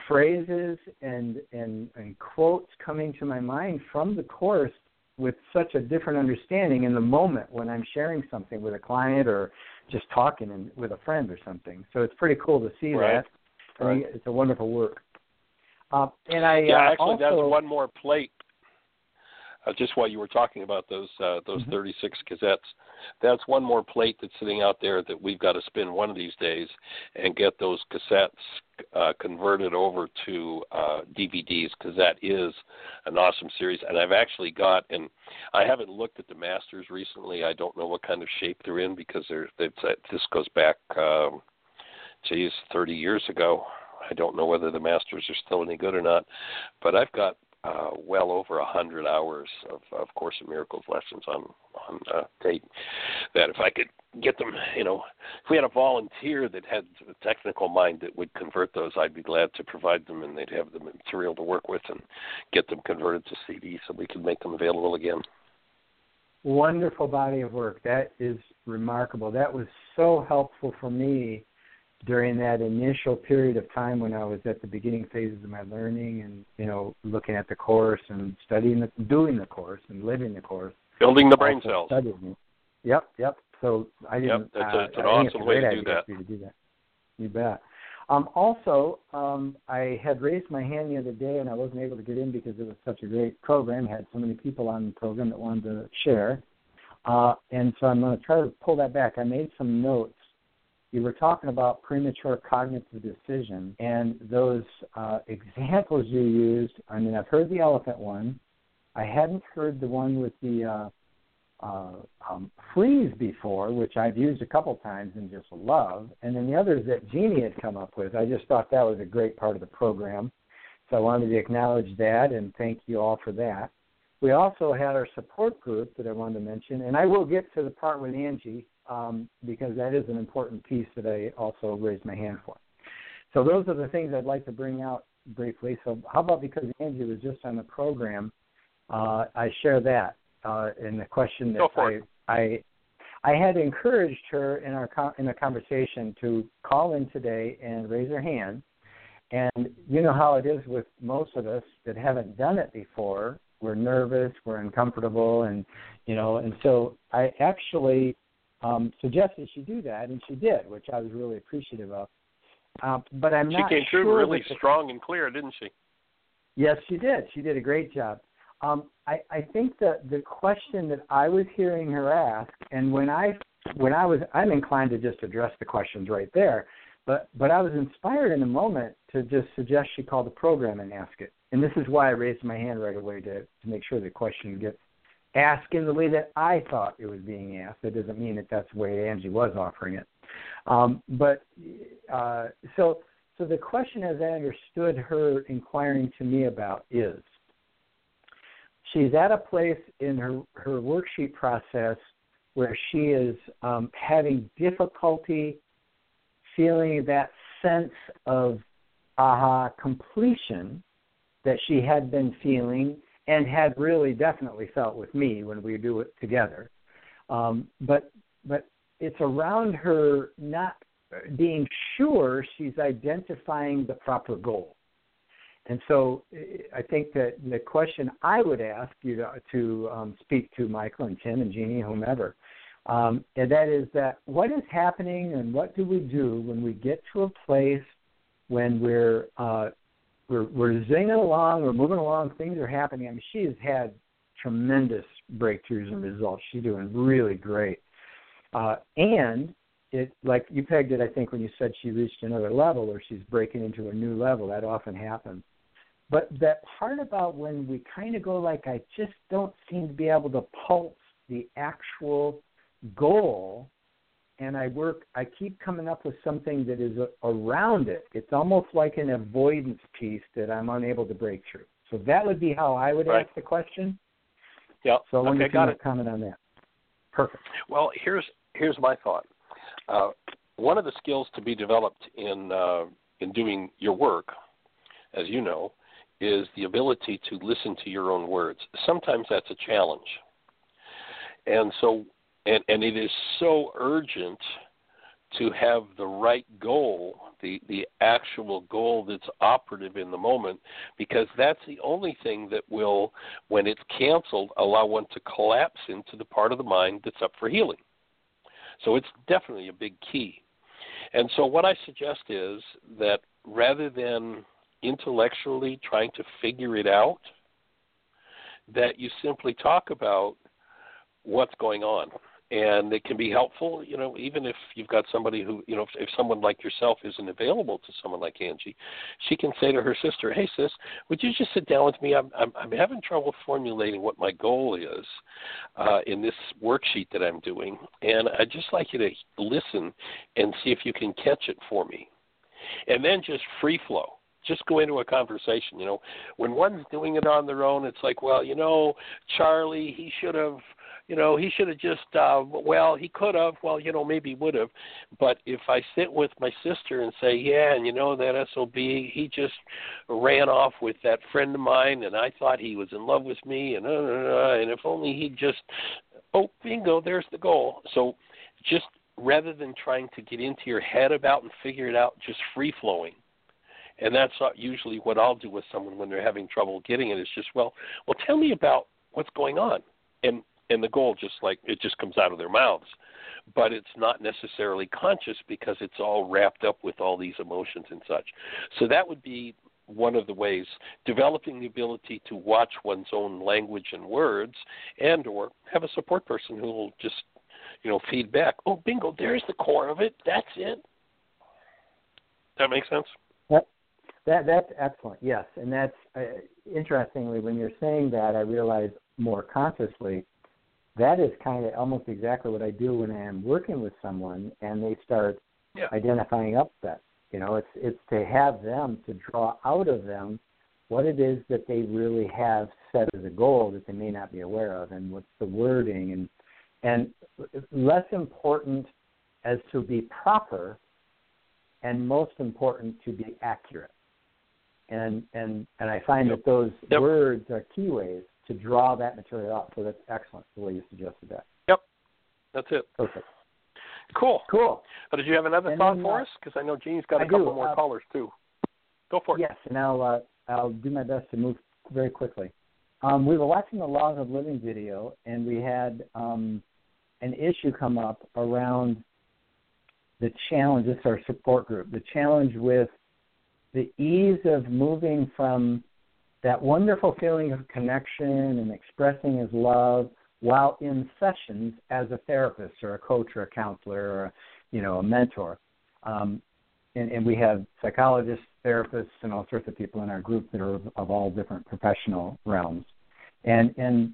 phrases and and and quotes coming to my mind from the course with such a different understanding in the moment when I'm sharing something with a client or just talking and with a friend or something. So it's pretty cool to see right. that. Right. It's a wonderful work. Uh, and I yeah, uh, actually, also, that's one more plate. Uh, just while you were talking about those uh, those Mhm. 36 cassettes, that's one more plate that's sitting out there that we've got to spin one of these days and get those cassettes uh, converted over to uh, DVDs because that is an awesome series. And I've actually got, and I haven't looked at the masters recently. I don't know what kind of shape they're in because they're, it's, uh, this goes back, um, geez, 30 years ago. I don't know whether the masters are still any good or not, but I've got uh, well over a hundred hours of, of Course in Miracles lessons on on uh, tape. That if I could get them, you know, if we had a volunteer that had a technical mind that would convert those, I'd be glad to provide them, and they'd have the material to work with and get them converted to CD so we could make them available again. Wonderful body of work. That is remarkable. That was so helpful for me during that initial period of time when I was at the beginning phases of my learning and you know looking at the course and studying the doing the course and living the course building the brain cells studying. Yep, yep. So I didn't. Yep, that's uh, a, it's an I awesome way to do that. you to do that. You bet. Um, also, um, I had raised my hand the other day and I wasn't able to get in because it was such a great program. Had so many people on the program that wanted to share, uh, and so I'm going to try to pull that back. I made some notes you were talking about premature cognitive decision and those uh, examples you used. I mean, I've heard the elephant one. I hadn't heard the one with the uh, uh, um, fleas before, which I've used a couple times and just love. And then the others that Jeanie had come up with, I just thought that was a great part of the program. So I wanted to acknowledge that and thank you all for that. We also had our support group that I wanted to mention, and I will get to the part with Angie um, because that is an important piece that I also raised my hand for. So those are the things I'd like to bring out briefly. So how about because Angie was just on the program, uh, I share that uh, in the question that I, I I had encouraged her in our in a conversation to call in today and raise her hand. And you know how it is with most of us that haven't done it before. We're nervous, we're uncomfortable, and you know. And so I actually um, suggested she do that, and she did, which I was really appreciative of. Uh, but I'm she not came sure through really strong and clear, didn't she? Yes, she did. She did a great job. Um, I, I think that the question that I was hearing her ask, and when I when I was, I'm inclined to just address the questions right there. But but I was inspired in a moment to just suggest she call the program and ask it. And this is why I raised my hand right away to to make sure the question gets asked in the way that I thought it was being asked. That doesn't mean that that's the way Angie was offering it. Um, but uh, so so the question, as I understood her inquiring to me about, is she's at a place in her her worksheet process where she is um, having difficulty feeling that sense of aha completion that she had been feeling and had really definitely felt with me when we do it together. Um, but but it's around her not being sure she's identifying the proper goal. And so I think that the question I would ask you to, to um, speak to Michael and Tim and Jeanie, whomever, um, and that is that what is happening and what do we do when we get to a place when we're uh, we're, we're zinging along, we're moving along, things are happening. I mean, she has had tremendous breakthroughs and results. She's doing really great. Uh, and it, like you pegged it, I think, when you said she reached another level or she's breaking into a new level. That often happens. But that part about when we kind of go like, I just don't seem to be able to pulse the actual goal and I work. I keep coming up with something that is a, around it. It's almost like an avoidance piece that I'm unable to break through. So that would be how I would right. ask the question. Yeah. So I wonder okay, you got it. comment on that. Perfect. Well, here's here's my thought. Uh, one of the skills to be developed in uh, in doing your work, as you know, is the ability to listen to your own words. Sometimes that's a challenge, and so and and it is so urgent to have the right goal, the the actual goal that's operative in the moment, because that's the only thing that will, when it's canceled, allow one to collapse into the part of the mind that's up for healing. So it's definitely a big key. And so what I suggest is that rather than intellectually trying to figure it out, that you simply talk about what's going on and it can be helpful you know even if you've got somebody who you know if, if someone like yourself isn't available to someone like angie she can say to her sister hey sis would you just sit down with me? I'm i'm, I'm having trouble formulating what my goal is uh, in this worksheet that i'm doing and i'd just like you to listen and see if you can catch it for me. And then just free flow. Just go into a conversation you know. When one's doing it on their own it's like well you know charlie he should have you know, he should have just, uh, well, he could have, well, you know, maybe would have. But if I sit with my sister and say, yeah, and you know, that SOB, he just ran off with that friend of mine, and I thought he was in love with me, and, uh, uh, and if only he just, oh, bingo, there's the goal. So just rather than trying to get into your head about and figure it out, just free flowing. And that's usually what I'll do with someone when they're having trouble getting it. it. Is just well, well, tell me about what's going on, and and the goal just like it just comes out of their mouths. But it's not necessarily conscious because it's all wrapped up with all these emotions and such. So that would be one of the ways developing the ability to watch one's own language and words and or have a support person who will just you know feed back oh bingo there's the core of it. That's it. That makes sense? That that that's excellent. Yes. And that's uh, interestingly when you're saying that i realize more consciously that is kind of almost exactly what I do when I am working with someone and they start yeah. identifying upset. You know, it's it's to have them to draw out of them what it is that they really have set as a goal that they may not be aware of, and what's the wording, and and less important as to be proper, and most important to be accurate. And and and I find yep. that those yep. words are keyways to draw that material out. So that's excellent the way you suggested that. Yep, that's it. Perfect. Cool. Cool. But did you have another and thought then, for uh, us? Because I know Gene's got a I couple do. more uh, callers too. Go for it. Yes, and I'll uh, I'll do my best to move very quickly. Um, we were watching the Laws of Living video, and we had um, an issue come up around the challenge. This is our support group. The challenge with the ease of moving from that wonderful feeling of connection and expressing his love while in sessions as a therapist or a coach or a counselor or a, you know a mentor. Um, and, and we have psychologists, therapists, and all sorts of people in our group that are of, of all different professional realms. And and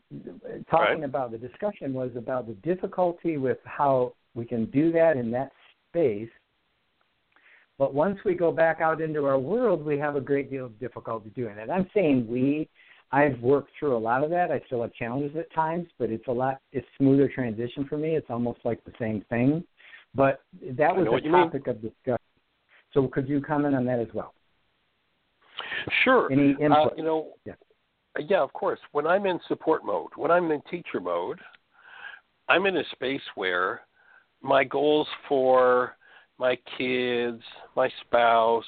talking right. about the discussion was about the difficulty with how we can do that in that space but once we go back out into our world, we have a great deal of difficulty doing it. I'm saying we. I've worked through a lot of that. I still have challenges at times, but it's a lot. It's smoother transition for me. It's almost like the same thing. But that was a topic of discussion. So could you comment on that as well? Sure. Any input? Uh, you know, yeah. yeah, of course. When I'm in support mode, when I'm in teacher mode, I'm in a space where my goals for my kids, my spouse,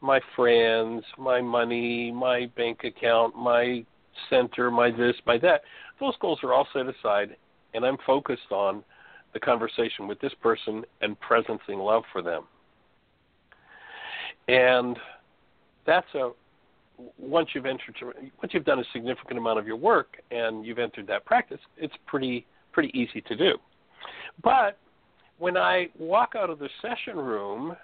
my friends, my money, my bank account, my center, my this, my that. Those goals are all set aside, and I'm focused on the conversation with this person and presencing love for them. And that's a once you've entered once you've done a significant amount of your work and you've entered that practice, it's pretty pretty easy to do. But when I walk out of the session room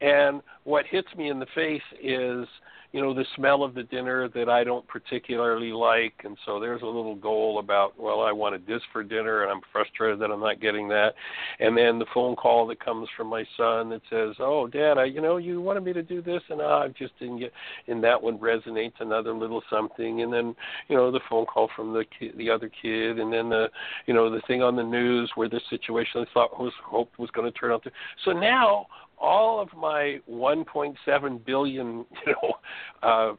And what hits me in the face is you know the smell of the dinner that I don't particularly like, and so there's a little goal about well I wanted this for dinner and I'm frustrated that I'm not getting that, and then the phone call that comes from my son that says oh Dad I you know you wanted me to do this and ah, I just didn't get and that one resonates another little something, and then you know the phone call from the kid, the other kid, and then the you know the thing on the news where the situation I thought was hoped was going to turn out to so now all of my 1.7 billion, *laughs* you know, uh,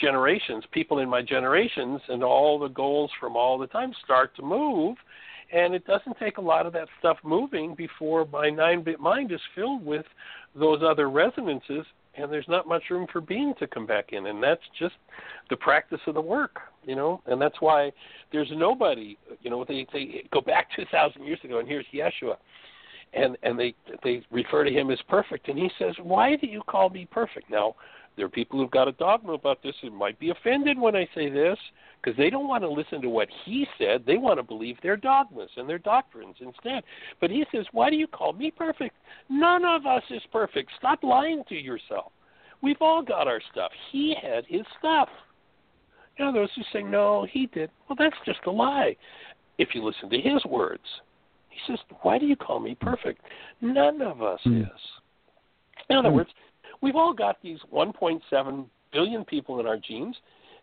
generations, people in my generations, and all the goals from all the time start to move. And it doesn't take a lot of that stuff moving before my nine bit mind is filled with those other resonances, and there's not much room for being to come back in. And that's just the practice of the work, you know. And that's why there's nobody, you know, they, they go back 2,000 years ago, and here's Yeshua and and they they refer to him as perfect. And he says why do you call me perfect? Now there are people who've got a dogma about this who might be offended when i say this because they don't want to listen to what he said. They want to believe their dogmas and their doctrines instead. But he says why do you call me perfect? None of us is perfect. Stop lying to yourself. We've all got our stuff. He had his stuff. You know those who say no he did well that's just a lie. If you listen to his words he says, Why do you call me perfect? None of us mm. is. In other mm. words, we've all got these 1.7 billion people in our genes,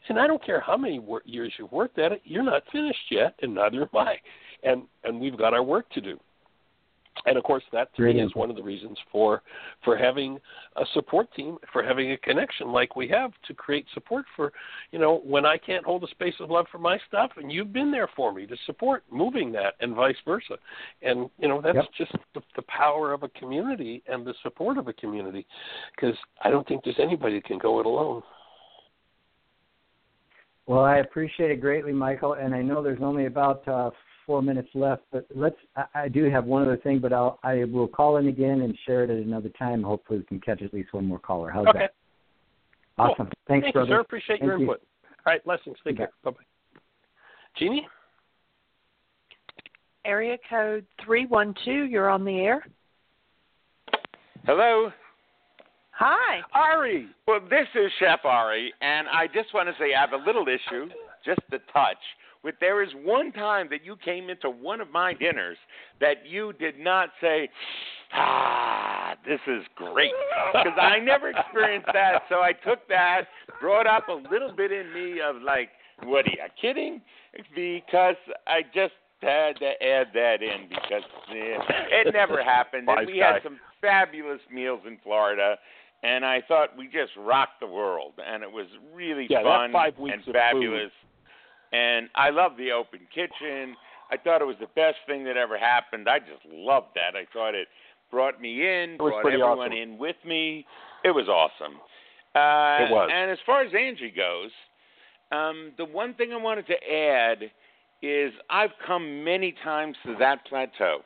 and I don't care how many years you've worked at it, you're not finished yet, and neither am I. And and we've got our work to do and of course that to me is one of the reasons for for having a support team for having a connection like we have to create support for you know when i can't hold a space of love for my stuff and you've been there for me to support moving that and vice versa. And you know that's yep. just the, the power of a community and the support of a community because i don't think there's anybody that can go it alone. Well, I appreciate it greatly, Michael, and I know there's only about uh, four minutes left, but let's. I, I do have one other thing, but I'll I will call in again and share it at another time. Hopefully, we can catch at least one more caller. How's okay. that? Awesome. Cool. Thanks, Thank brother. You, sir. Appreciate Thank your you. input. All right, blessings. Take care. Bye bye. Jeanie. Area code three one two. You're on the air. Hello. Hi. Ari. Well, this is Chef Ari, and I just want to say I have a little issue, just a touch, with there is one time that you came into one of my dinners that you did not say, ah, this is great. Because I never experienced that. So I took that, brought up a little bit in me of like, what are you kidding? Because I just had to add that in because it never *laughs* happened. And we had some fabulous meals in Florida and I thought we just rocked the world, and it was really yeah, fun five weeks and fabulous. Food. And I love the open kitchen. I thought it was the best thing that ever happened. I just loved that. I thought it brought me in, brought everyone awesome. in with me. It was awesome. Uh, it was. And as far as Angie goes, um, the one thing I wanted to add is I've come many times to that plateau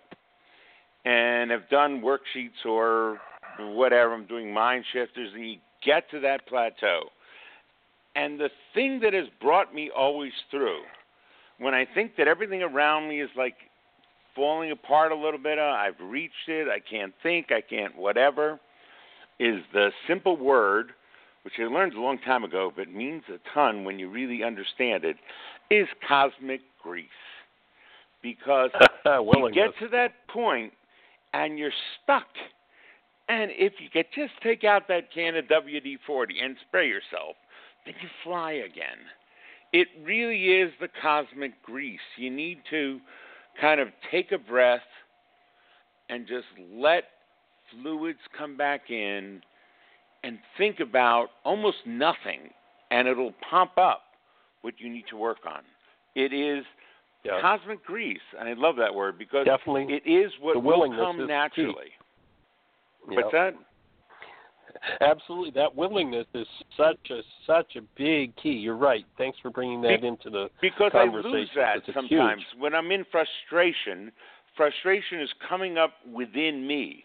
and have done worksheets or whatever. I'm doing mind shifters, and you get to that plateau and the thing that has brought me always through, when I think that everything around me is like falling apart a little bit, uh, I've reached it, I can't think, I can't whatever, is the simple word, which I learned a long time ago, but means a ton when you really understand it, is cosmic grease. Because *laughs* you get to that point and you're stuck. And if you could just take out that can of WD 40 and spray yourself, then you fly again. It really is the cosmic grease. You need to kind of take a breath and just let fluids come back in and think about almost nothing, and it'll pop up what you need to work on. It is yeah. cosmic grease, and I love that word because Definitely it is what will come naturally. Key. What's that? Absolutely, that willingness is such a such a big key. You're right. Thanks for bringing that Be- into the because conversation. I lose that sometimes huge. when I'm in frustration. Frustration is coming up within me,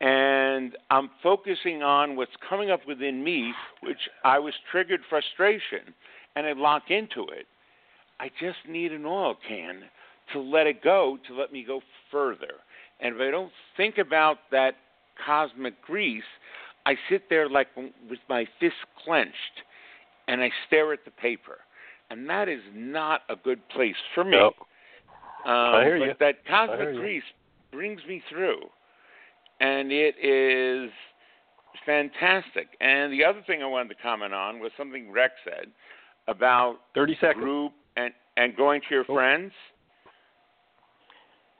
and I'm focusing on what's coming up within me, which I was triggered frustration, and I lock into it. I just need an oil can to let it go, to let me go further. And if I don't think about that cosmic grease, I sit there like with my fist clenched and I stare at the paper. And that is not a good place for me. Um, I hear but you. that cosmic you. grease brings me through. And it is fantastic. And the other thing I wanted to comment on was something Rex said about 30 seconds. group and, and going to your Oh. friends.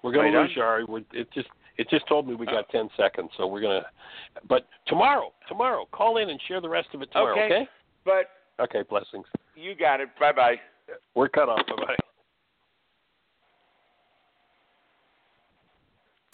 We're going Right to lose Shari. We're, it just it just told me we got 10 seconds, so we're going to. But tomorrow, tomorrow, call in and share the rest of it tomorrow. Okay. Okay. But Okay. Blessings. you got it. Bye bye. We're cut off. Bye bye.